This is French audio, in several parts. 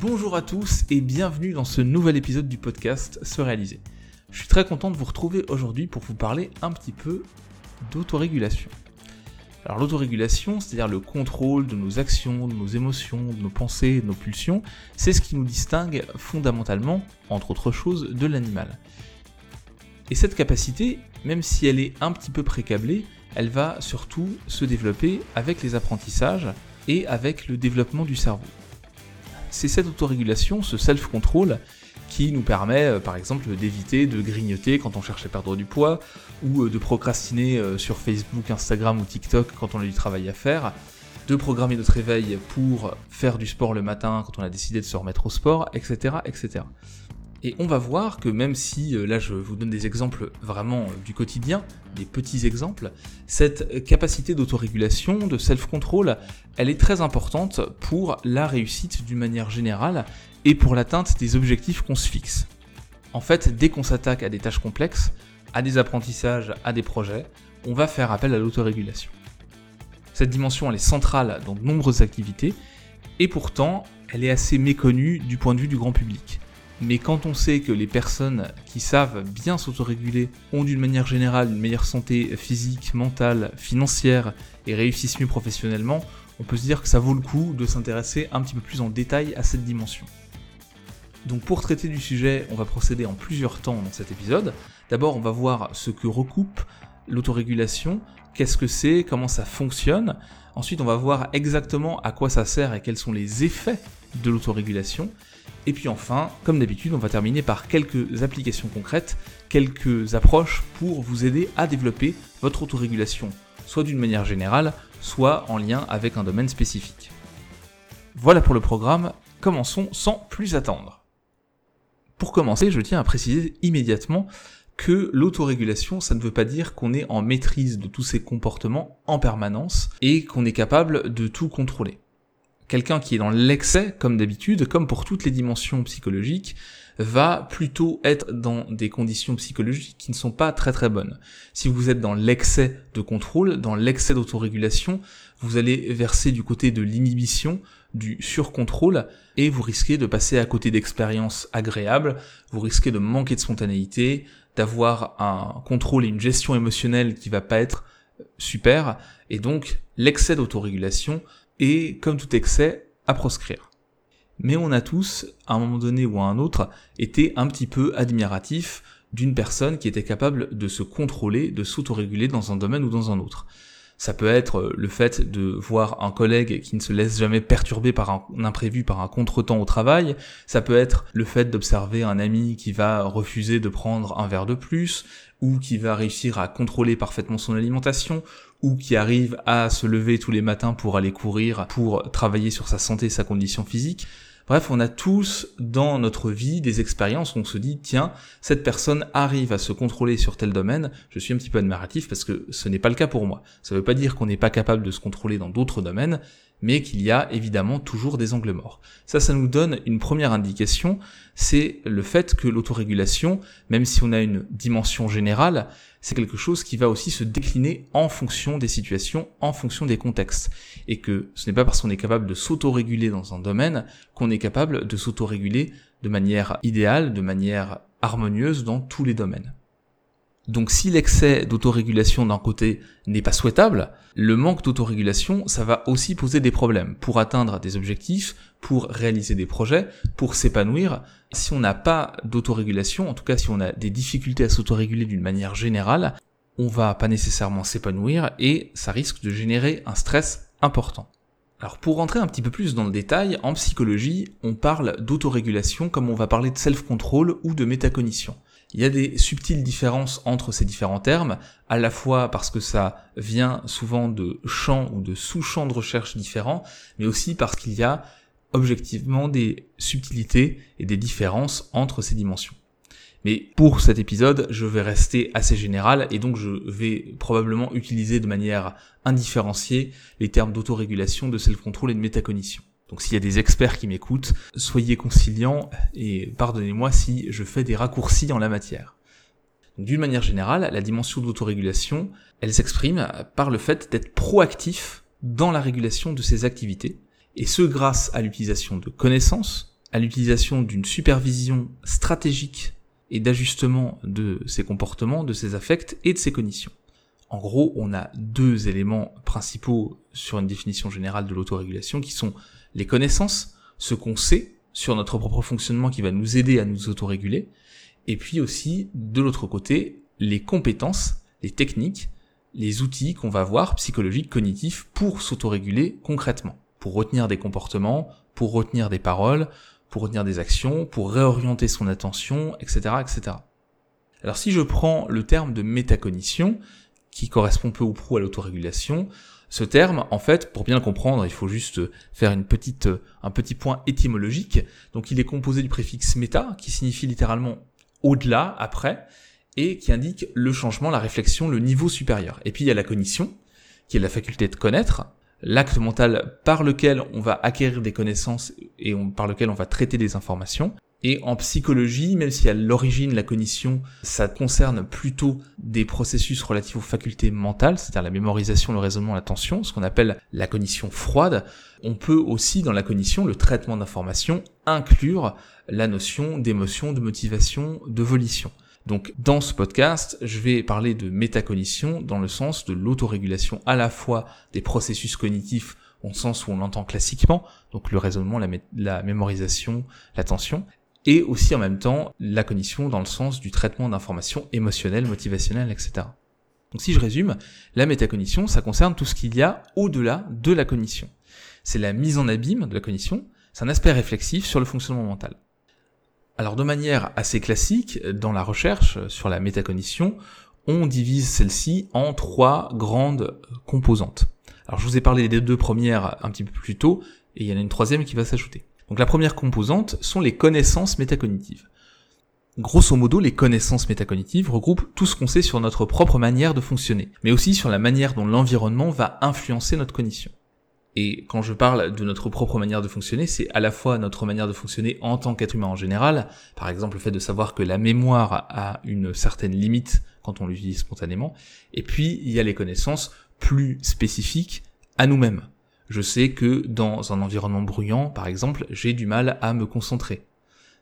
Bonjour à tous et bienvenue dans ce nouvel épisode du podcast Se réaliser. Je suis très content de vous retrouver aujourd'hui pour vous parler un petit peu d'autorégulation. Alors l'autorégulation, c'est-à-dire le contrôle de nos actions, de nos émotions, de nos pensées, de nos pulsions, c'est ce qui nous distingue fondamentalement, entre autres choses, de l'animal. Et cette capacité, même si elle est un petit peu précablée, elle va surtout se développer avec les apprentissages et avec le développement du cerveau. C'est cette autorégulation, ce self-control, qui nous permet euh, par exemple d'éviter de grignoter quand on cherche à perdre du poids, ou euh, de procrastiner euh, sur Facebook, Instagram ou TikTok quand on a du travail à faire, de programmer notre réveil pour faire du sport le matin quand on a décidé de se remettre au sport, etc. etc. Et on va voir que même si, euh, là je vous donne des exemples vraiment euh, du quotidien, des petits exemples, cette capacité d'autorégulation, de self-control, elle est très importante pour la réussite d'une manière générale et pour l'atteinte des objectifs qu'on se fixe. En fait, dès qu'on s'attaque à des tâches complexes, à des apprentissages, à des projets, on va faire appel à l'autorégulation. Cette dimension, elle est centrale dans de nombreuses activités, et pourtant, elle est assez méconnue du point de vue du grand public. Mais quand on sait que les personnes qui savent bien s'autoréguler ont d'une manière générale une meilleure santé physique, mentale, financière et réussissent mieux professionnellement, on peut se dire que ça vaut le coup de s'intéresser un petit peu plus en détail à cette dimension. Donc pour traiter du sujet, on va procéder en plusieurs temps dans cet épisode. D'abord, on va voir ce que recoupe l'autorégulation, qu'est-ce que c'est, comment ça fonctionne. Ensuite, on va voir exactement à quoi ça sert et quels sont les effets de l'autorégulation. Et puis enfin, comme d'habitude, on va terminer par quelques applications concrètes, quelques approches pour vous aider à développer votre autorégulation, soit d'une manière générale, soit en lien avec un domaine spécifique. Voilà pour le programme, commençons sans plus attendre. Pour commencer, je tiens à préciser immédiatement que l'autorégulation, ça ne veut pas dire qu'on est en maîtrise de tous ces comportements en permanence et qu'on est capable de tout contrôler. Quelqu'un qui est dans l'excès, comme d'habitude, comme pour toutes les dimensions psychologiques, va plutôt être dans des conditions psychologiques qui ne sont pas très très bonnes. Si vous êtes dans l'excès de contrôle, dans l'excès d'autorégulation, vous allez verser du côté de l'inhibition, du surcontrôle, et vous risquez de passer à côté d'expériences agréables, vous risquez de manquer de spontanéité, d'avoir un contrôle et une gestion émotionnelle qui va pas être super, et donc l'excès d'autorégulation et, comme tout excès, à proscrire. Mais on a tous, à un moment donné ou à un autre, été un petit peu admiratifs d'une personne qui était capable de se contrôler, de s'autoréguler dans un domaine ou dans un autre. Ça peut être le fait de voir un collègue qui ne se laisse jamais perturber par un imprévu, par un contretemps au travail. Ça peut être le fait d'observer un ami qui va refuser de prendre un verre de plus, ou qui va réussir à contrôler parfaitement son alimentation, ou qui arrive à se lever tous les matins pour aller courir, pour travailler sur sa santé, sa condition physique. Bref, on a tous dans notre vie des expériences où on se dit, tiens, cette personne arrive à se contrôler sur tel domaine, je suis un petit peu admiratif parce que ce n'est pas le cas pour moi. Ça ne veut pas dire qu'on n'est pas capable de se contrôler dans d'autres domaines, mais qu'il y a évidemment toujours des angles morts. Ça, ça nous donne une première indication, c'est le fait que l'autorégulation, même si on a une dimension générale, c'est quelque chose qui va aussi se décliner en fonction des situations, en fonction des contextes. Et que ce n'est pas parce qu'on est capable de s'autoréguler dans un domaine qu'on est capable de s'autoréguler de manière idéale, de manière harmonieuse dans tous les domaines. Donc si l'excès d'autorégulation d'un côté n'est pas souhaitable, le manque d'autorégulation, ça va aussi poser des problèmes pour atteindre des objectifs, pour réaliser des projets, pour s'épanouir. Si on n'a pas d'autorégulation, en tout cas si on a des difficultés à s'autoréguler d'une manière générale, on va pas nécessairement s'épanouir et ça risque de générer un stress important. Alors pour rentrer un petit peu plus dans le détail, en psychologie, on parle d'autorégulation comme on va parler de self-control ou de métacognition. Il y a des subtiles différences entre ces différents termes, à la fois parce que ça vient souvent de champs ou de sous-champs de recherche différents, mais aussi parce qu'il y a objectivement des subtilités et des différences entre ces dimensions. Mais pour cet épisode, je vais rester assez général et donc je vais probablement utiliser de manière indifférenciée les termes d'autorégulation, de self-control et de métacognition. Donc s'il y a des experts qui m'écoutent, soyez conciliants et pardonnez-moi si je fais des raccourcis en la matière. D'une manière générale, la dimension d'autorégulation, elle s'exprime par le fait d'être proactif dans la régulation de ses activités, et ce grâce à l'utilisation de connaissances, à l'utilisation d'une supervision stratégique et d'ajustement de ses comportements, de ses affects et de ses cognitions. En gros, on a deux éléments principaux sur une définition générale de l'autorégulation qui sont les connaissances, ce qu'on sait sur notre propre fonctionnement qui va nous aider à nous autoréguler, et puis aussi, de l'autre côté, les compétences, les techniques, les outils qu'on va voir, psychologiques, cognitifs, pour s'autoréguler concrètement, pour retenir des comportements, pour retenir des paroles, pour retenir des actions, pour réorienter son attention, etc., etc. Alors si je prends le terme de métacognition, qui correspond peu ou prou à l'autorégulation, ce terme, en fait, pour bien le comprendre, il faut juste faire un petit point étymologique. Donc il est composé du préfixe méta, qui signifie littéralement au-delà, après, et qui indique le changement, la réflexion, le niveau supérieur. Et puis il y a la cognition, qui est la faculté de connaître, l'acte mental par lequel on va acquérir des connaissances et par lequel on va traiter des informations. Et en psychologie, même si à l'origine la cognition, ça concerne plutôt des processus relatifs aux facultés mentales, c'est-à-dire la mémorisation, le raisonnement, l'attention, ce qu'on appelle la cognition froide, on peut aussi dans la cognition, le traitement d'informations, inclure la notion d'émotion, de motivation, de volition. Donc dans ce podcast, je vais parler de métacognition dans le sens de l'autorégulation à la fois des processus cognitifs au sens où on l'entend classiquement, donc le raisonnement, la, la mémorisation, l'attention, et aussi en même temps la cognition dans le sens du traitement d'informations émotionnelles, motivationnelles, etc. Donc si je résume, la métacognition, ça concerne tout ce qu'il y a au-delà de la cognition. C'est la mise en abîme de la cognition, c'est un aspect réflexif sur le fonctionnement mental. Alors de manière assez classique, dans la recherche sur la métacognition, on divise celle-ci en trois grandes composantes. Alors je vous ai parlé des deux premières un petit peu plus tôt, et il y en a une troisième qui va s'ajouter. Donc la première composante sont les connaissances métacognitives. Grosso modo, les connaissances métacognitives regroupent tout ce qu'on sait sur notre propre manière de fonctionner, mais aussi sur la manière dont l'environnement va influencer notre cognition. Et quand je parle de notre propre manière de fonctionner, c'est à la fois notre manière de fonctionner en tant qu'être humain en général, par exemple le fait de savoir que la mémoire a une certaine limite quand on l'utilise spontanément, et puis il y a les connaissances plus spécifiques à nous-mêmes. Je sais que dans un environnement bruyant, par exemple, j'ai du mal à me concentrer.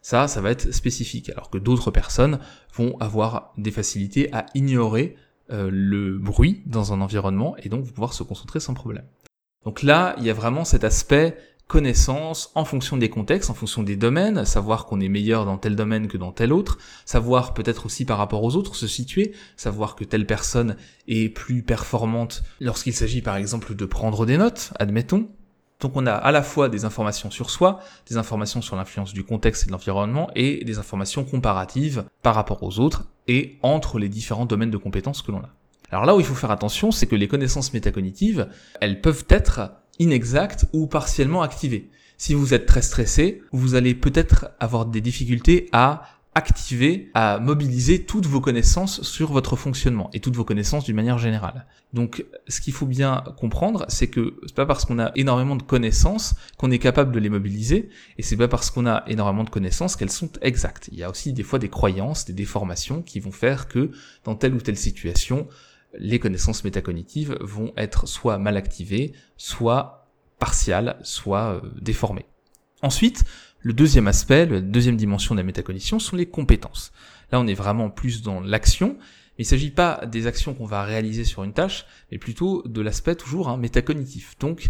Ça, ça va être spécifique, alors que d'autres personnes vont avoir des facilités à ignorer euh, le bruit dans un environnement et donc pouvoir se concentrer sans problème. Donc là, il y a vraiment cet aspect connaissance en fonction des contextes, en fonction des domaines, savoir qu'on est meilleur dans tel domaine que dans tel autre, savoir peut-être aussi par rapport aux autres se situer, savoir que telle personne est plus performante lorsqu'il s'agit par exemple de prendre des notes, admettons. Donc on a à la fois des informations sur soi, des informations sur l'influence du contexte et de l'environnement, et des informations comparatives par rapport aux autres et entre les différents domaines de compétences que l'on a. Alors là où il faut faire attention, c'est que les connaissances métacognitives, elles peuvent être inexactes ou partiellement activées. Si vous êtes très stressé, vous allez peut-être avoir des difficultés à activer, à mobiliser toutes vos connaissances sur votre fonctionnement et toutes vos connaissances d'une manière générale. Donc, ce qu'il faut bien comprendre, c'est que c'est pas parce qu'on a énormément de connaissances qu'on est capable de les mobiliser, et c'est pas parce qu'on a énormément de connaissances qu'elles sont exactes. Il y a aussi des fois des croyances, des déformations qui vont faire que dans telle ou telle situation, les connaissances métacognitives vont être soit mal activées, soit partiales, soit euh, déformées. Ensuite, le deuxième aspect, la deuxième dimension de la métacognition sont les compétences. Là, on est vraiment plus dans l'action. Il ne s'agit pas des actions qu'on va réaliser sur une tâche, mais plutôt de l'aspect toujours hein, métacognitif. Donc,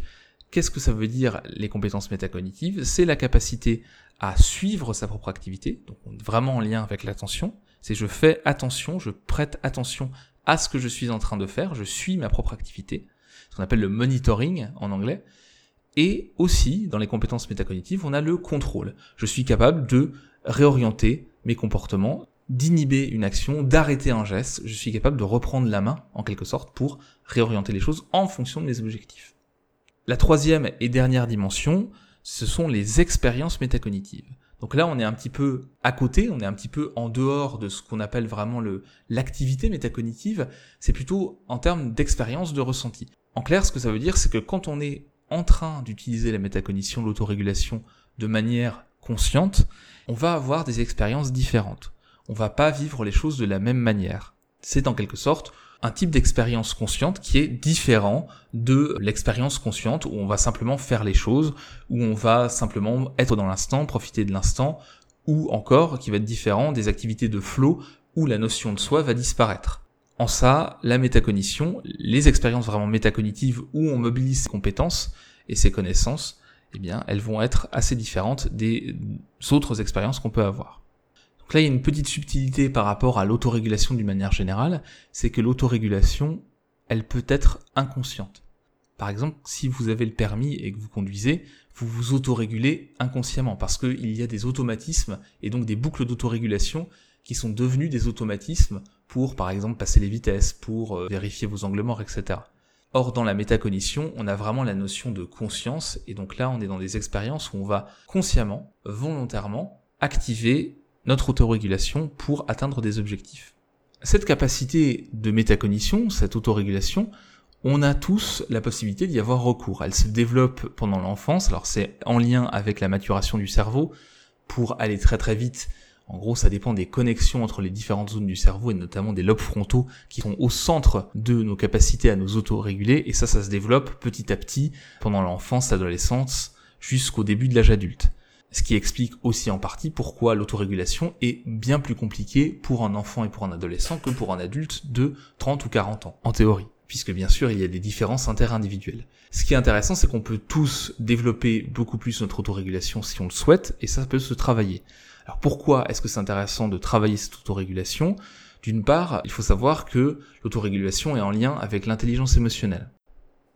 qu'est-ce que ça veut dire les compétences métacognitives? C'est la capacité à suivre sa propre activité, donc vraiment en lien avec l'attention. C'est je fais attention, je prête attention à ce que je suis en train de faire, je suis ma propre activité, ce qu'on appelle le monitoring en anglais. Et aussi, dans les compétences métacognitives, on a le contrôle. Je suis capable de réorienter mes comportements, d'inhiber une action, d'arrêter un geste. Je suis capable de reprendre la main, en quelque sorte, pour réorienter les choses en fonction de mes objectifs. La troisième et dernière dimension, ce sont les expériences métacognitives. Donc là, on est un petit peu à côté, on est un petit peu en dehors de ce qu'on appelle vraiment l'activité métacognitive. C'est plutôt en termes d'expérience, de ressenti. En clair, ce que ça veut dire, c'est que quand on est en train d'utiliser la métacognition, l'autorégulation de manière consciente, on va avoir des expériences différentes. On va pas vivre les choses de la même manière. C'est en quelque sorte un type d'expérience consciente qui est différent de l'expérience consciente où on va simplement faire les choses, où on va simplement être dans l'instant, profiter de l'instant, ou encore qui va être différent des activités de flow où la notion de soi va disparaître. En ça, la métacognition, les expériences vraiment métacognitives où on mobilise ses compétences et ses connaissances, eh bien, elles vont être assez différentes des autres expériences qu'on peut avoir. Donc là, il y a une petite subtilité par rapport à l'autorégulation d'une manière générale, c'est que l'autorégulation, elle peut être inconsciente. Par exemple, si vous avez le permis et que vous conduisez, vous vous autorégulez inconsciemment parce qu'il y a des automatismes et donc des boucles d'autorégulation qui sont devenus des automatismes pour, par exemple, passer les vitesses, pour euh, vérifier vos angles morts, etc. Or, dans la métacognition, on a vraiment la notion de conscience, et donc là, on est dans des expériences où on va consciemment, volontairement, activer notre autorégulation pour atteindre des objectifs. Cette capacité de métacognition, cette autorégulation, on a tous la possibilité d'y avoir recours. Elle se développe pendant l'enfance, alors c'est en lien avec la maturation du cerveau pour aller très très vite. En gros, ça dépend des connexions entre les différentes zones du cerveau et notamment des lobes frontaux qui sont au centre de nos capacités à nous auto-réguler et ça, ça se développe petit à petit pendant l'enfance, l'adolescence jusqu'au début de l'âge adulte. Ce qui explique aussi en partie pourquoi l'autorégulation est bien plus compliquée pour un enfant et pour un adolescent que pour un adulte de 30 ou 40 ans, en théorie. Puisque bien sûr, il y a des différences interindividuelles. Ce qui est intéressant, c'est qu'on peut tous développer beaucoup plus notre autorégulation si on le souhaite, et ça peut se travailler. Alors pourquoi est-ce que c'est intéressant de travailler cette autorégulation? D'une part, il faut savoir que l'autorégulation est en lien avec l'intelligence émotionnelle.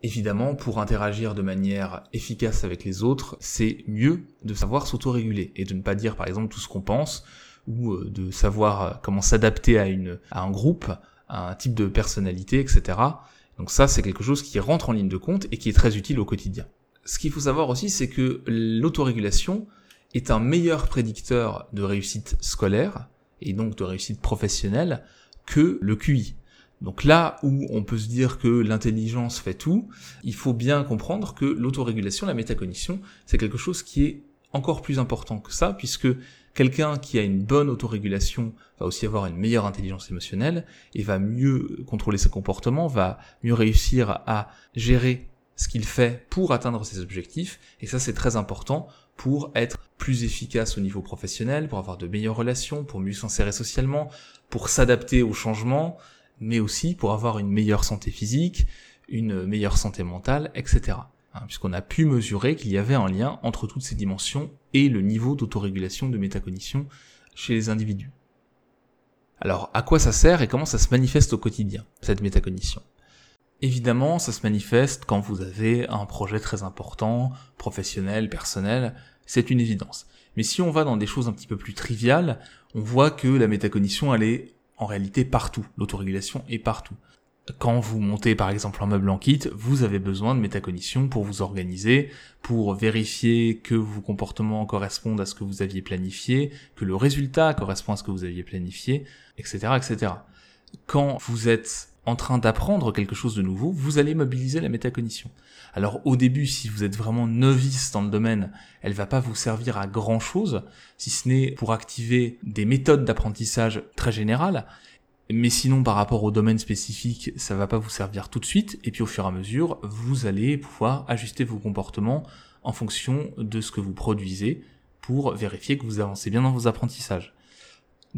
Évidemment, pour interagir de manière efficace avec les autres, c'est mieux de savoir s'autoréguler et de ne pas dire par exemple tout ce qu'on pense ou euh, de savoir euh, comment s'adapter à, à un groupe, à un type de personnalité, etc. Donc ça, c'est quelque chose qui rentre en ligne de compte et qui est très utile au quotidien. Ce qu'il faut savoir aussi, c'est que l'autorégulation est un meilleur prédicteur de réussite scolaire et donc de réussite professionnelle que le QI. Donc là où on peut se dire que l'intelligence fait tout, il faut bien comprendre que l'autorégulation, la métacognition, c'est quelque chose qui est encore plus important que ça, puisque quelqu'un qui a une bonne autorégulation va aussi avoir une meilleure intelligence émotionnelle et va mieux contrôler ses comportements, va mieux réussir à gérer ce qu'il fait pour atteindre ses objectifs, et ça c'est très important pour être plus efficace au niveau professionnel, pour avoir de meilleures relations, pour mieux s'insérer socialement, pour s'adapter aux changements, mais aussi pour avoir une meilleure santé physique, une meilleure santé mentale, etc. Hein, puisqu'on a pu mesurer qu'il y avait un lien entre toutes ces dimensions et le niveau d'autorégulation de métacognition chez les individus. Alors, à quoi ça sert et comment ça se manifeste au quotidien, cette métacognition? Évidemment, ça se manifeste quand vous avez un projet très important, professionnel, personnel, c'est une évidence. Mais si on va dans des choses un petit peu plus triviales, on voit que la métacognition, elle est en réalité partout. L'autorégulation est partout. Quand vous montez par exemple un meuble en kit, vous avez besoin de métacognition pour vous organiser, pour vérifier que vos comportements correspondent à ce que vous aviez planifié, que le résultat correspond à ce que vous aviez planifié, etc., etc. Quand vous êtes en train d'apprendre quelque chose de nouveau, vous allez mobiliser la métacognition. Alors au début, si vous êtes vraiment novice dans le domaine, elle va pas vous servir à grand chose, si ce n'est pour activer des méthodes d'apprentissage très générales, mais sinon par rapport au domaine spécifique, ça va pas vous servir tout de suite, et puis au fur et à mesure, vous allez pouvoir ajuster vos comportements en fonction de ce que vous produisez pour vérifier que vous avancez bien dans vos apprentissages.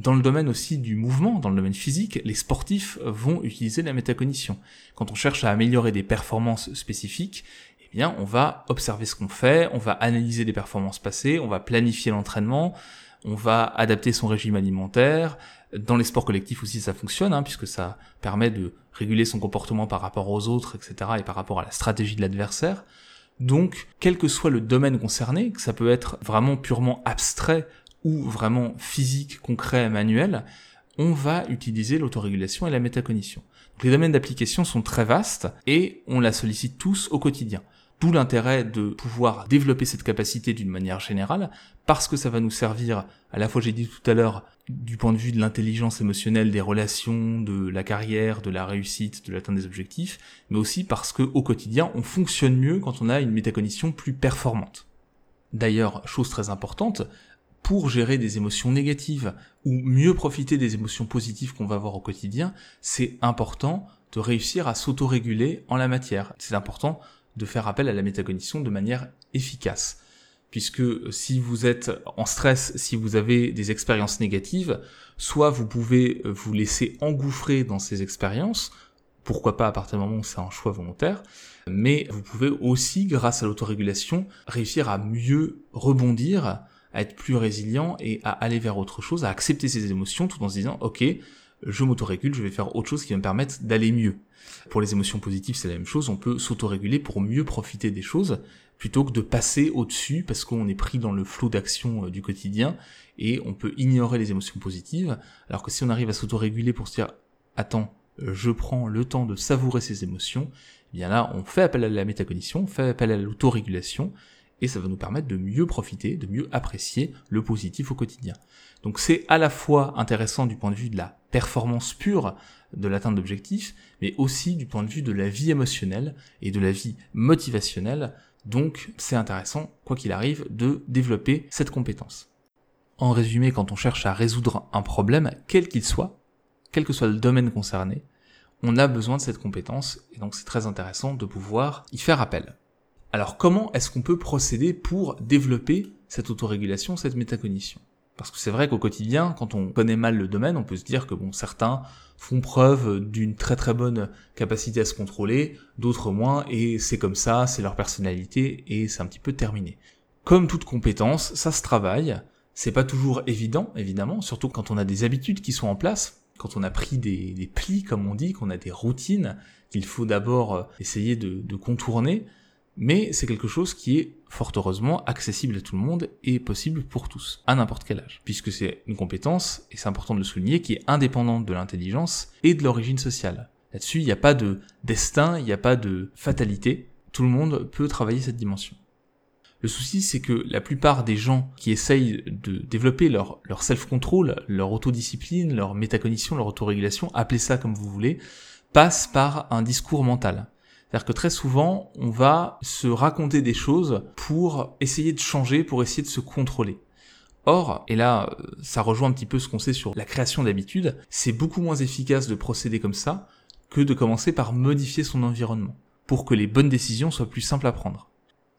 Dans le domaine aussi du mouvement, dans le domaine physique, les sportifs vont utiliser la métacognition. Quand on cherche à améliorer des performances spécifiques, eh bien, on va observer ce qu'on fait, on va analyser les performances passées, on va planifier l'entraînement, on va adapter son régime alimentaire. Dans les sports collectifs aussi, ça fonctionne, hein, puisque ça permet de réguler son comportement par rapport aux autres, etc., et par rapport à la stratégie de l'adversaire. Donc, quel que soit le domaine concerné, que ça peut être vraiment purement abstrait ou vraiment physique, concret, manuel, on va utiliser l'autorégulation et la métacognition. les domaines d'application sont très vastes et on la sollicite tous au quotidien. D'où l'intérêt de pouvoir développer cette capacité d'une manière générale, parce que ça va nous servir, à la fois j'ai dit tout à l'heure, du point de vue de l'intelligence émotionnelle, des relations, de la carrière, de la réussite, de l'atteinte des objectifs, mais aussi parce que au quotidien, on fonctionne mieux quand on a une métacognition plus performante. D'ailleurs, chose très importante, pour gérer des émotions négatives ou mieux profiter des émotions positives qu'on va avoir au quotidien, c'est important de réussir à s'autoréguler en la matière. C'est important de faire appel à la métacognition de manière efficace. Puisque si vous êtes en stress, si vous avez des expériences négatives, soit vous pouvez vous laisser engouffrer dans ces expériences, pourquoi pas à partir du moment où c'est un choix volontaire, mais vous pouvez aussi, grâce à l'autorégulation, réussir à mieux rebondir, à être plus résilient et à aller vers autre chose, à accepter ses émotions tout en se disant, ok, je m'autorégule, je vais faire autre chose qui va me permettre d'aller mieux. Pour les émotions positives, c'est la même chose, on peut s'autoréguler pour mieux profiter des choses, plutôt que de passer au-dessus parce qu'on est pris dans le flot d'action euh, du quotidien et on peut ignorer les émotions positives, alors que si on arrive à s'autoréguler pour se dire, attends, euh, je prends le temps de savourer ces émotions, eh bien là, on fait appel à la métacognition, on fait appel à l'autorégulation, et ça va nous permettre de mieux profiter, de mieux apprécier le positif au quotidien. Donc c'est à la fois intéressant du point de vue de la performance pure de l'atteinte d'objectifs, mais aussi du point de vue de la vie émotionnelle et de la vie motivationnelle. Donc c'est intéressant, quoi qu'il arrive, de développer cette compétence. En résumé, quand on cherche à résoudre un problème, quel qu'il soit, quel que soit le domaine concerné, on a besoin de cette compétence, et donc c'est très intéressant de pouvoir y faire appel. Alors comment est-ce qu'on peut procéder pour développer cette autorégulation, cette métacognition? Parce que c'est vrai qu'au quotidien, quand on connaît mal le domaine, on peut se dire que bon, certains font preuve d'une très très bonne capacité à se contrôler, d'autres moins, et c'est comme ça, c'est leur personnalité, et c'est un petit peu terminé. Comme toute compétence, ça se travaille, c'est pas toujours évident, évidemment, surtout quand on a des habitudes qui sont en place, quand on a pris des, plis, comme on dit, qu'on a des routines qu'il faut d'abord essayer de contourner, mais c'est quelque chose qui est fort heureusement accessible à tout le monde et possible pour tous, à n'importe quel âge, puisque c'est une compétence, et c'est important de le souligner, qui est indépendante de l'intelligence et de l'origine sociale. Là-dessus, il n'y a pas de destin, il n'y a pas de fatalité, tout le monde peut travailler cette dimension. Le souci, c'est que la plupart des gens qui essayent de développer leur, leur self-control, leur autodiscipline, leur métacognition, leur autorégulation, appelez ça comme vous voulez, passent par un discours mental. C'est-à-dire que très souvent, on va se raconter des choses pour essayer de changer, pour essayer de se contrôler. Or, et là, ça rejoint un petit peu ce qu'on sait sur la création d'habitudes, c'est beaucoup moins efficace de procéder comme ça que de commencer par modifier son environnement, pour que les bonnes décisions soient plus simples à prendre.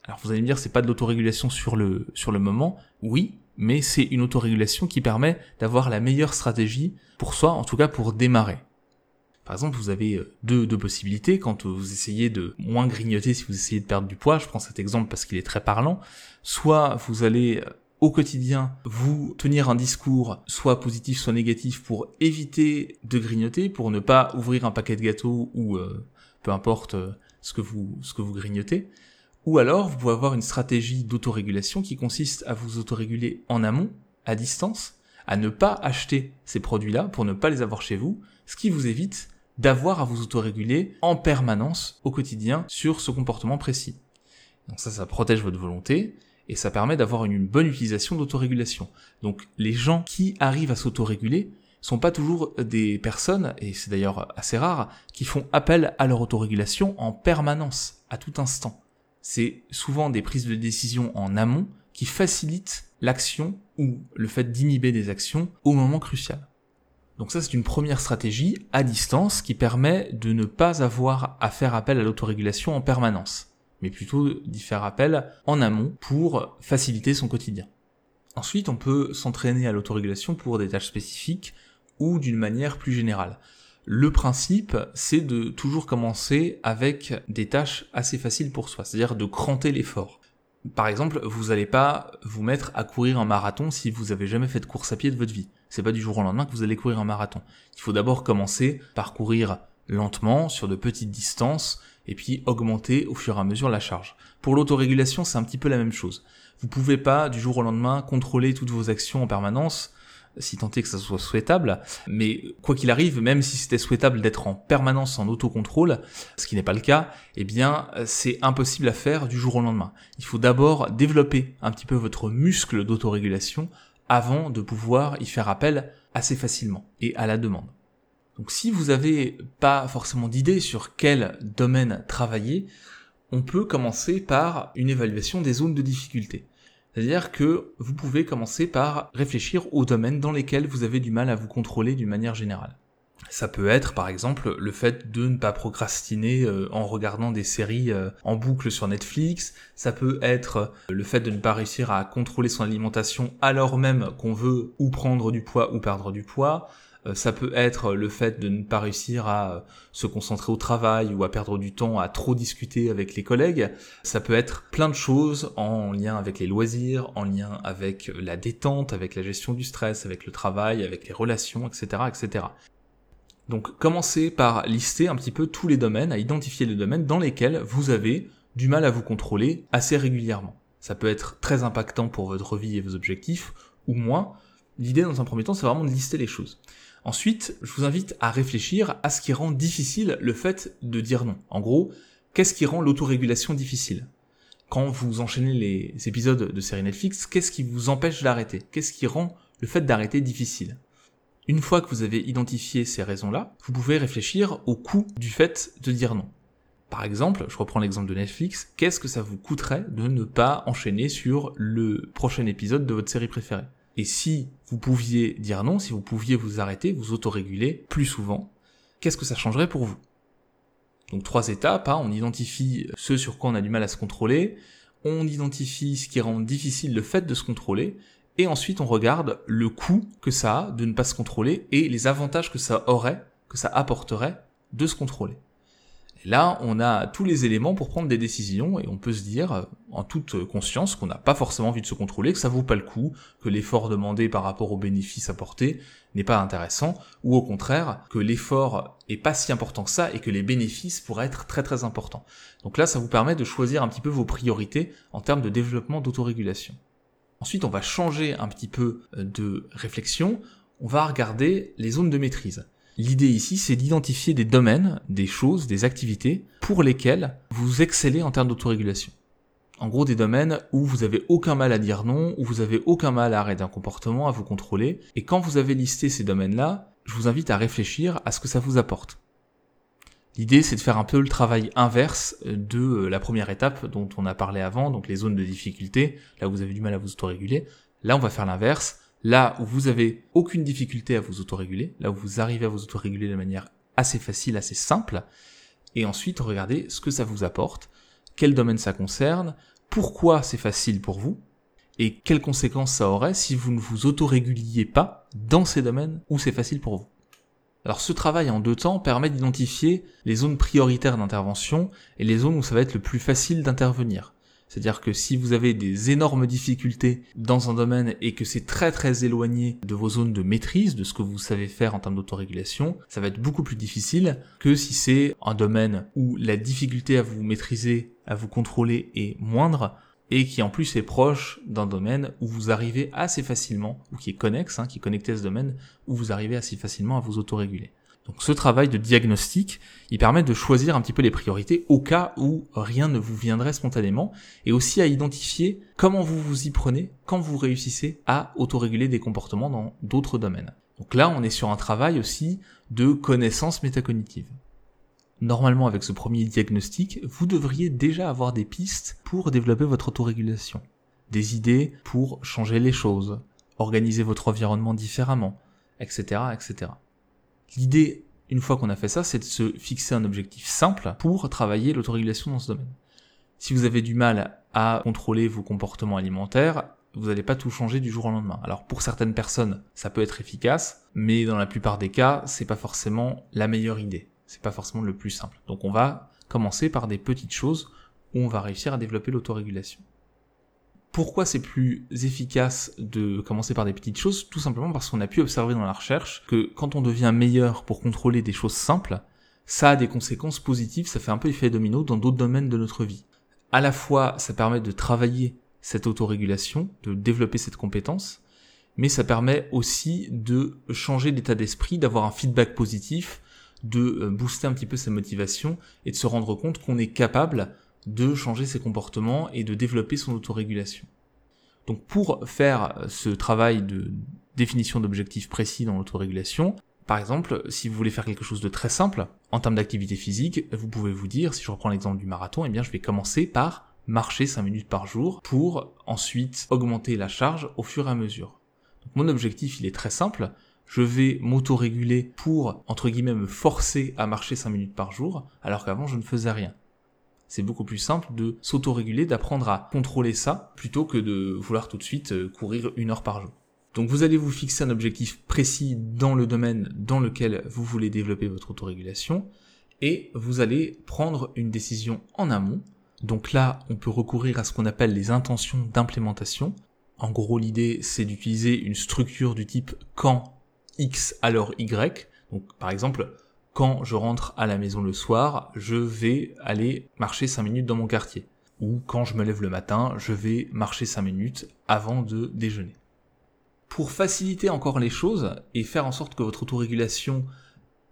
Alors vous allez me dire, c'est pas de l'autorégulation sur le, sur le moment, oui, mais c'est une autorégulation qui permet d'avoir la meilleure stratégie pour soi, en tout cas pour démarrer. Par exemple, vous avez euh, deux, possibilités quand vous essayez de moins grignoter si vous essayez de perdre du poids. Je prends cet exemple parce qu'il est très parlant. Soit vous allez euh, au quotidien vous tenir un discours soit positif soit négatif pour éviter de grignoter, pour ne pas ouvrir un paquet de gâteaux ou euh, peu importe ce que vous ce que vous grignotez. Ou alors vous pouvez avoir une stratégie d'autorégulation qui consiste à vous autoréguler en amont, à distance, à ne pas acheter ces produits-là pour ne pas les avoir chez vous, ce qui vous évite d'avoir à vous autoréguler en permanence au quotidien sur ce comportement précis. Donc ça, ça protège votre volonté et ça permet d'avoir une bonne utilisation d'autorégulation. Donc les gens qui arrivent à s'autoréguler sont pas toujours des personnes, et c'est d'ailleurs assez rare, qui font appel à leur autorégulation en permanence, à tout instant. C'est souvent des prises de décision en amont qui facilitent l'action ou le fait d'inhiber des actions au moment crucial. Donc ça, c'est une première stratégie à distance qui permet de ne pas avoir à faire appel à l'autorégulation en permanence, mais plutôt d'y faire appel en amont pour faciliter son quotidien. Ensuite, on peut s'entraîner à l'autorégulation pour des tâches spécifiques ou d'une manière plus générale. Le principe, c'est de toujours commencer avec des tâches assez faciles pour soi, c'est-à-dire de cranter l'effort. Par exemple, vous n'allez pas vous mettre à courir un marathon si vous avez jamais fait de course à pied de votre vie. C'est pas du jour au lendemain que vous allez courir un marathon. Il faut d'abord commencer par courir lentement, sur de petites distances, et puis augmenter au fur et à mesure la charge. Pour l'autorégulation, c'est un petit peu la même chose. Vous pouvez pas du jour au lendemain contrôler toutes vos actions en permanence si tant est que ça soit souhaitable. Mais quoi qu'il arrive, même si c'était souhaitable d'être en permanence en autocontrôle, ce qui n'est pas le cas, eh bien, c'est impossible à faire du jour au lendemain. Il faut d'abord développer un petit peu votre muscle d'autorégulation avant de pouvoir y faire appel assez facilement et à la demande. Donc si vous n'avez pas forcément d'idée sur quel domaine travailler, on peut commencer par une évaluation des zones de difficulté. C'est-à-dire que vous pouvez commencer par réfléchir aux domaines dans lesquels vous avez du mal à vous contrôler d'une manière générale. Ça peut être par exemple le fait de ne pas procrastiner euh, en regardant des séries euh, en boucle sur Netflix, ça peut être euh, le fait de ne pas réussir à contrôler son alimentation alors même qu'on veut ou prendre du poids ou perdre du poids, ça peut être le fait de ne pas réussir à se concentrer au travail ou à perdre du temps à trop discuter avec les collègues. Ça peut être plein de choses en lien avec les loisirs, en lien avec la détente, avec la gestion du stress, avec le travail, avec les relations, etc., etc. Donc commencez par lister un petit peu tous les domaines, à identifier les domaines dans lesquels vous avez du mal à vous contrôler assez régulièrement. Ça peut être très impactant pour votre vie et vos objectifs, ou moins. L'idée dans un premier temps, c'est vraiment de lister les choses. Ensuite, je vous invite à réfléchir à ce qui rend difficile le fait de dire non. En gros, qu'est-ce qui rend l'autorégulation difficile? Quand vous enchaînez les épisodes de série Netflix, qu'est-ce qui vous empêche d'arrêter? Qu'est-ce qui rend le fait d'arrêter difficile? Une fois que vous avez identifié ces raisons-là, vous pouvez réfléchir au coût du fait de dire non. Par exemple, je reprends l'exemple de Netflix, qu'est-ce que ça vous coûterait de ne pas enchaîner sur le prochain épisode de votre série préférée? Et si vous pouviez dire non, si vous pouviez vous arrêter, vous autoréguler plus souvent, qu'est-ce que ça changerait pour vous? Donc trois étapes, hein. on identifie ce sur quoi on a du mal à se contrôler, on identifie ce qui rend difficile le fait de se contrôler, et ensuite on regarde le coût que ça a de ne pas se contrôler et les avantages que ça aurait, que ça apporterait de se contrôler. Et là, on a tous les éléments pour prendre des décisions et on peut se dire euh, en toute conscience qu'on n'a pas forcément envie de se contrôler, que ça vaut pas le coup, que l'effort demandé par rapport aux bénéfices apportés n'est pas intéressant, ou au contraire, que l'effort est pas si important que ça et que les bénéfices pourraient être très très importants. Donc là, ça vous permet de choisir un petit peu vos priorités en termes de développement d'autorégulation. Ensuite, on va changer un petit peu euh, de réflexion. On va regarder les zones de maîtrise. L'idée ici, c'est d'identifier des domaines, des choses, des activités pour lesquelles vous excellez en termes d'autorégulation. En gros, des domaines où vous avez aucun mal à dire non, où vous avez aucun mal à arrêter un comportement, à vous contrôler. Et quand vous avez listé ces domaines-là, je vous invite à réfléchir à ce que ça vous apporte. L'idée, c'est de faire un peu le travail inverse de euh, la première étape dont on a parlé avant, donc les zones de difficulté, là où vous avez du mal à vous autoréguler. Là, on va faire l'inverse. Là où vous avez aucune difficulté à vous autoréguler, là où vous arrivez à vous autoréguler de manière assez facile, assez simple. Et ensuite, regardez ce que ça vous apporte, quel domaine ça concerne, pourquoi c'est facile pour vous, et quelles conséquences ça aurait si vous ne vous autoréguliez pas dans ces domaines où c'est facile pour vous. Alors ce travail en deux temps permet d'identifier les zones prioritaires d'intervention et les zones où ça va être le plus facile d'intervenir. C'est-à-dire que si vous avez des énormes difficultés dans un domaine et que c'est très très éloigné de vos zones de maîtrise, de ce que vous savez faire en termes d'autorégulation, ça va être beaucoup plus difficile que si c'est un domaine où la difficulté à vous maîtriser, à vous contrôler est moindre, et qui en plus est proche d'un domaine où vous arrivez assez facilement, ou qui est connexe, hein, qui est connecté à ce domaine, où vous arrivez assez facilement à vous autoréguler. Donc ce travail de diagnostic, il permet de choisir un petit peu les priorités au cas où rien ne vous viendrait spontanément, et aussi à identifier comment vous vous y prenez quand vous réussissez à autoréguler des comportements dans d'autres domaines. Donc là, on est sur un travail aussi de connaissance métacognitive normalement avec ce premier diagnostic, vous devriez déjà avoir des pistes pour développer votre autorégulation. Des idées pour changer les choses, organiser votre environnement différemment, etc., etc. L'idée, une fois qu'on a fait ça, c'est de se fixer un objectif simple pour travailler l'autorégulation dans ce domaine. Si vous avez du mal à contrôler vos comportements alimentaires, vous n'allez pas tout changer du jour au lendemain. Alors pour certaines personnes, ça peut être efficace, mais dans la plupart des cas, c'est pas forcément la meilleure idée c'est pas forcément le plus simple. Donc on va commencer par des petites choses où on va réussir à développer l'autorégulation. Pourquoi c'est plus efficace de commencer par des petites choses? Tout simplement parce qu'on a pu observer dans la recherche que quand on devient meilleur pour contrôler des choses simples, ça a des conséquences positives, ça fait un peu effet domino dans d'autres domaines de notre vie. À la fois, ça permet de travailler cette autorégulation, de développer cette compétence, mais ça permet aussi de changer d'état d'esprit, d'avoir un feedback positif, de euh, booster un petit peu sa motivation et de se rendre compte qu'on est capable de changer ses comportements et de développer son autorégulation. Donc pour faire euh, ce travail de définition d'objectifs précis dans l'autorégulation, par exemple, si vous voulez faire quelque chose de très simple, en termes d'activité physique, vous pouvez vous dire, si je reprends l'exemple du marathon, eh bien je vais commencer par marcher 5 minutes par jour pour ensuite augmenter la charge au fur et à mesure. mon objectif, il est très simple. Je vais m'auto-réguler pour, entre guillemets, me forcer à marcher 5 minutes par jour, alors qu'avant, je ne faisais rien. C'est beaucoup plus simple de s'auto-réguler, d'apprendre à contrôler ça, plutôt que de vouloir tout de suite euh, courir une heure par jour. Donc vous allez vous fixer un objectif précis dans le domaine dans lequel vous voulez développer votre autorégulation et vous allez prendre une décision en amont. Donc là, on peut recourir à ce qu'on appelle les intentions d'implémentation. En gros, l'idée, c'est d'utiliser une structure du type quand X alors Y. Donc par exemple, quand je rentre à la maison le soir, je vais aller marcher 5 minutes dans mon quartier. Ou quand je me lève le matin, je vais marcher 5 minutes avant de déjeuner. Pour faciliter encore les choses et faire en sorte que votre autorégulation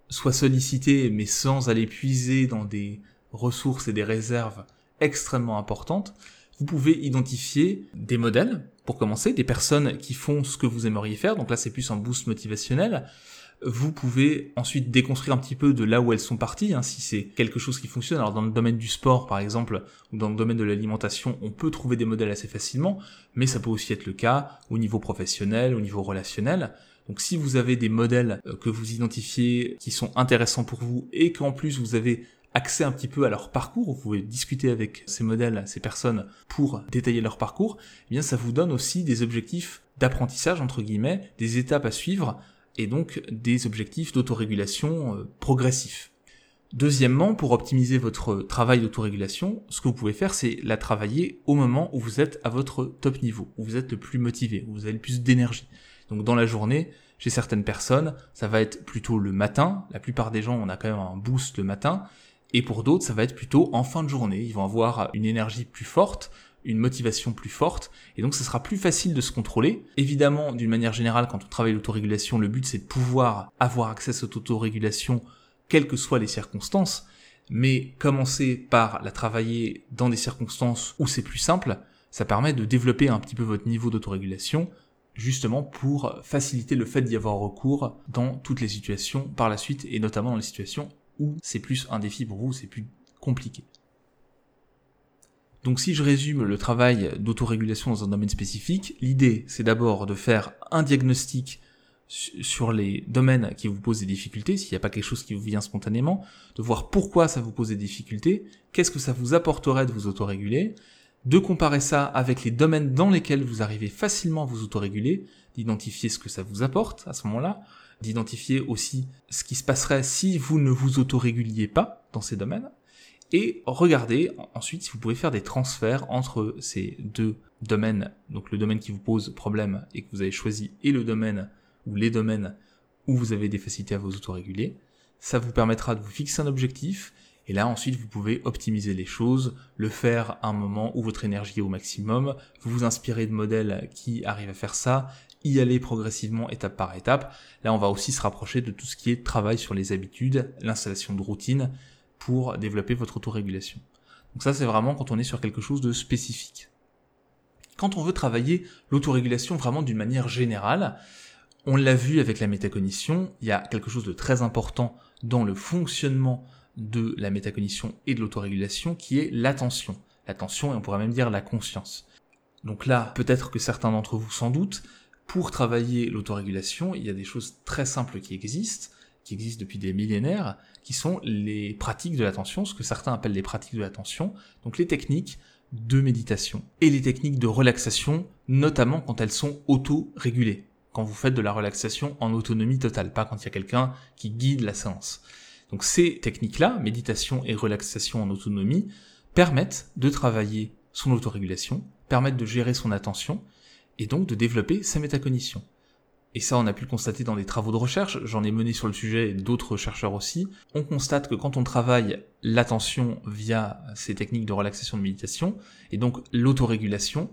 soit sollicitée mais sans aller puiser dans des ressources et des réserves extrêmement importantes, vous pouvez identifier des modèles, pour commencer, des personnes qui font ce que vous aimeriez faire, donc là c'est plus un boost motivationnel, vous pouvez ensuite déconstruire un petit peu de là où elles sont parties, hein, si c'est quelque chose qui fonctionne. Alors dans le domaine du sport par exemple, ou dans le domaine de l'alimentation, on peut trouver des modèles assez facilement, mais ça peut aussi être le cas au niveau professionnel, au niveau relationnel. Donc si vous avez des modèles euh, que vous identifiez qui sont intéressants pour vous et qu'en plus vous avez accès un petit peu à leur parcours, vous pouvez discuter avec ces modèles, ces personnes pour détailler leur parcours, eh bien ça vous donne aussi des objectifs d'apprentissage entre guillemets, des étapes à suivre et donc des objectifs d'autorégulation euh, progressifs. Deuxièmement, pour optimiser votre travail d'autorégulation, ce que vous pouvez faire, c'est la travailler au moment où vous êtes à votre top niveau, où vous êtes le plus motivé, où vous avez le plus d'énergie. Donc dans la journée, chez certaines personnes, ça va être plutôt le matin. La plupart des gens, on a quand même un boost le matin. Et pour d'autres, ça va être plutôt en fin de journée. Ils vont avoir une énergie plus forte, une motivation plus forte, et donc ce sera plus facile de se contrôler. Évidemment, d'une manière générale, quand on travaille l'autorégulation, le but c'est de pouvoir avoir accès à cette autorégulation, quelles que soient les circonstances, mais commencer par la travailler dans des circonstances où c'est plus simple, ça permet de développer un petit peu votre niveau d'autorégulation, justement pour faciliter le fait d'y avoir recours dans toutes les situations par la suite, et notamment dans les situations où c'est plus un défi pour vous, c'est plus compliqué. Donc si je résume le travail d'autorégulation dans un domaine spécifique, l'idée c'est d'abord de faire un diagnostic sur les domaines qui vous posent des difficultés, s'il n'y a pas quelque chose qui vous vient spontanément, de voir pourquoi ça vous pose des difficultés, qu'est-ce que ça vous apporterait de vous autoréguler, de comparer ça avec les domaines dans lesquels vous arrivez facilement à vous autoréguler, d'identifier ce que ça vous apporte à ce moment-là, d'identifier aussi ce qui se passerait si vous ne vous autoréguliez pas dans ces domaines, et regardez ensuite si vous pouvez faire des transferts entre ces deux domaines, donc le domaine qui vous pose problème et que vous avez choisi, et le domaine ou les domaines où vous avez des facilités à vous autoréguler. Ça vous permettra de vous fixer un objectif, et là ensuite vous pouvez optimiser les choses, le faire à un moment où votre énergie est au maximum, vous vous inspirez de modèles qui arrivent à faire ça, y aller progressivement étape par étape. Là on va aussi se rapprocher de tout ce qui est travail sur les habitudes, l'installation de routines, pour développer votre autorégulation. Donc ça, c'est vraiment quand on est sur quelque chose de spécifique. Quand on veut travailler l'autorégulation vraiment d'une manière générale, on l'a vu avec la métacognition, il y a quelque chose de très important dans le fonctionnement de la métacognition et de l'autorégulation qui est l'attention. L'attention et on pourrait même dire la conscience. Donc là, peut-être que certains d'entre vous sans doute, pour travailler l'autorégulation, il y a des choses très simples qui existent qui existent depuis des millénaires, qui sont les pratiques de l'attention, ce que certains appellent les pratiques de l'attention, donc les techniques de méditation et les techniques de relaxation, notamment quand elles sont auto-régulées, quand vous faites de la relaxation en autonomie totale, pas quand il y a quelqu'un qui guide la séance. Donc ces techniques-là, méditation et relaxation en autonomie, permettent de travailler son autorégulation, permettent de gérer son attention, et donc de développer sa métacognition. Et ça on a pu le constater dans des travaux de recherche, j'en ai mené sur le sujet et d'autres chercheurs aussi, on constate que quand on travaille l'attention via ces techniques de relaxation de méditation, et donc l'autorégulation,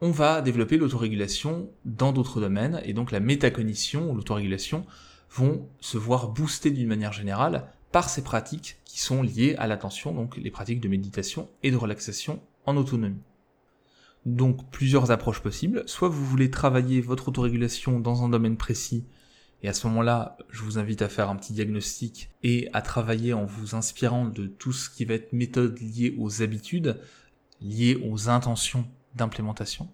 on va développer l'autorégulation dans d'autres domaines, et donc la métacognition ou l'autorégulation vont se voir booster d'une manière générale par ces pratiques qui sont liées à l'attention, donc les pratiques de méditation et de relaxation en autonomie donc plusieurs approches possibles. Soit vous voulez travailler votre autorégulation dans un domaine précis, et à ce moment-là, je vous invite à faire un petit diagnostic et à travailler en vous inspirant de tout ce qui va être méthode liée aux habitudes, liées aux intentions d'implémentation,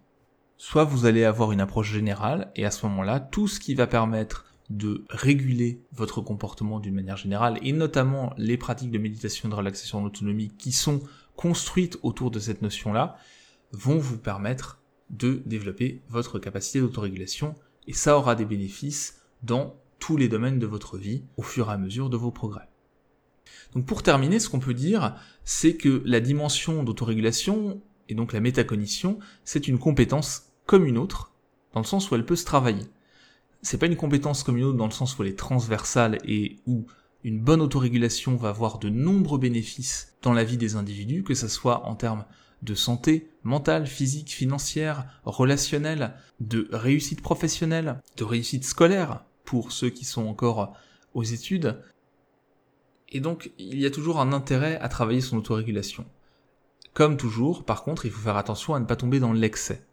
soit vous allez avoir une approche générale, et à ce moment-là, tout ce qui va permettre de réguler votre comportement d'une manière générale, et notamment les pratiques de méditation et de relaxation d'autonomie qui sont construites autour de cette notion-là, vont vous permettre de développer votre capacité d'autorégulation, et ça aura des bénéfices dans tous les domaines de votre vie au fur et à mesure de vos progrès. Donc pour terminer, ce qu'on peut dire, c'est que la dimension d'autorégulation, et donc la métacognition, c'est une compétence comme une autre, dans le sens où elle peut se travailler. C'est pas une compétence comme une autre dans le sens où elle est transversale et où une bonne autorégulation va avoir de nombreux bénéfices dans la vie des individus, que ce soit en termes de santé mentale, physique, financière, relationnelle, de réussite professionnelle, de réussite scolaire pour ceux qui sont encore aux études. Et donc, il y a toujours un intérêt à travailler son autorégulation. Comme toujours, par contre, il faut faire attention à ne pas tomber dans l'excès.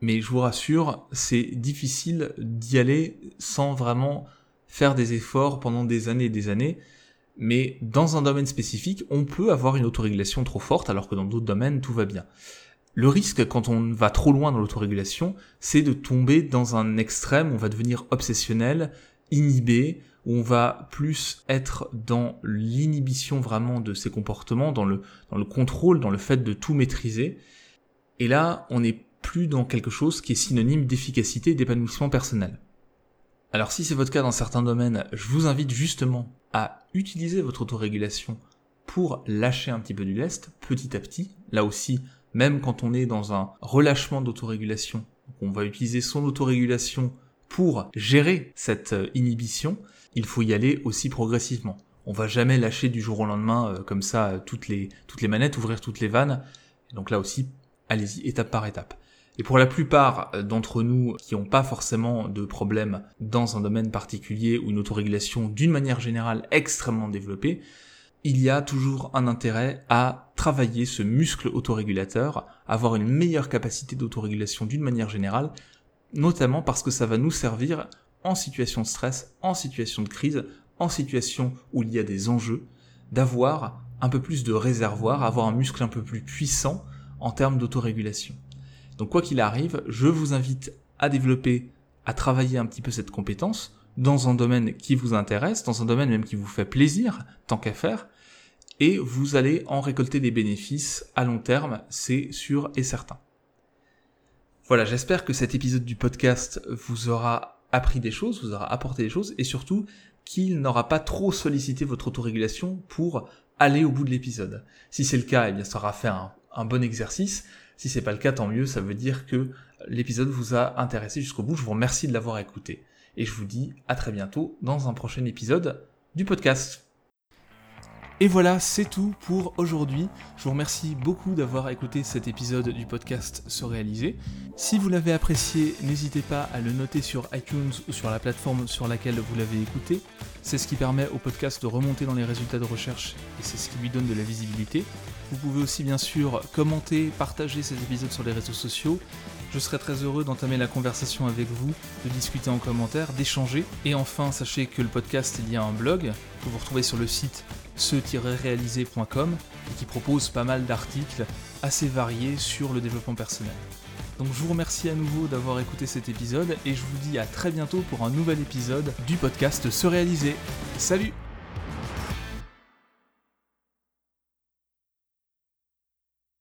Mais je vous rassure, c'est difficile d'y aller sans vraiment faire des efforts pendant des années et des années. Mais dans un domaine spécifique, on peut avoir une autorégulation trop forte alors que dans d'autres domaines, tout va bien. Le risque quand on va trop loin dans l'autorégulation, c'est de tomber dans un extrême, on va devenir obsessionnel, inhibé, où on va plus être dans l'inhibition vraiment de ses comportements, dans le, dans le contrôle, dans le fait de tout maîtriser. Et là, on n'est plus dans quelque chose qui est synonyme d'efficacité et d'épanouissement personnel. Alors si c'est votre cas dans certains domaines, je vous invite justement à utiliser votre autorégulation pour lâcher un petit peu du lest, petit à petit. Là aussi, même quand on est dans un relâchement d'autorégulation, on va utiliser son autorégulation pour gérer cette euh, inhibition, il faut y aller aussi progressivement. On va jamais lâcher du jour au lendemain euh, comme ça toutes les toutes les manettes, ouvrir toutes les vannes. Donc là aussi, allez-y étape par étape. Et pour la plupart d'entre nous qui n'ont pas forcément de problème dans un domaine particulier ou une autorégulation d'une manière générale extrêmement développée, il y a toujours un intérêt à travailler ce muscle autorégulateur, avoir une meilleure capacité d'autorégulation d'une manière générale, notamment parce que ça va nous servir en situation de stress, en situation de crise, en situation où il y a des enjeux, d'avoir un peu plus de réservoir, avoir un muscle un peu plus puissant en termes d'autorégulation. Donc quoi qu'il arrive, je vous invite à développer, à travailler un petit peu cette compétence dans un domaine qui vous intéresse, dans un domaine même qui vous fait plaisir, tant qu'à faire, et vous allez en récolter des bénéfices à long terme, c'est sûr et certain. Voilà, j'espère que cet épisode du podcast vous aura appris des choses, vous aura apporté des choses, et surtout qu'il n'aura pas trop sollicité votre autorégulation pour aller au bout de l'épisode. Si c'est le cas, eh bien ça aura fait un, un bon exercice. Si c'est pas le cas, tant mieux, ça veut dire que l'épisode vous a intéressé jusqu'au bout. Je vous remercie de l'avoir écouté. Et je vous dis à très bientôt dans un prochain épisode du podcast. Et voilà, c'est tout pour aujourd'hui. Je vous remercie beaucoup d'avoir écouté cet épisode du podcast Se réaliser. Si vous l'avez apprécié, n'hésitez pas à le noter sur iTunes ou sur la plateforme sur laquelle vous l'avez écouté. C'est ce qui permet au podcast de remonter dans les résultats de recherche et c'est ce qui lui donne de la visibilité. Vous pouvez aussi bien sûr commenter, partager ces épisodes sur les réseaux sociaux. Je serai très heureux d'entamer la conversation avec vous, de discuter en commentaire, d'échanger. Et enfin, sachez que le podcast, il y a un blog que vous retrouvez sur le site ce-réalisé.com et qui propose pas mal d'articles assez variés sur le développement personnel. Donc je vous remercie à nouveau d'avoir écouté cet épisode et je vous dis à très bientôt pour un nouvel épisode du podcast Se réaliser. Salut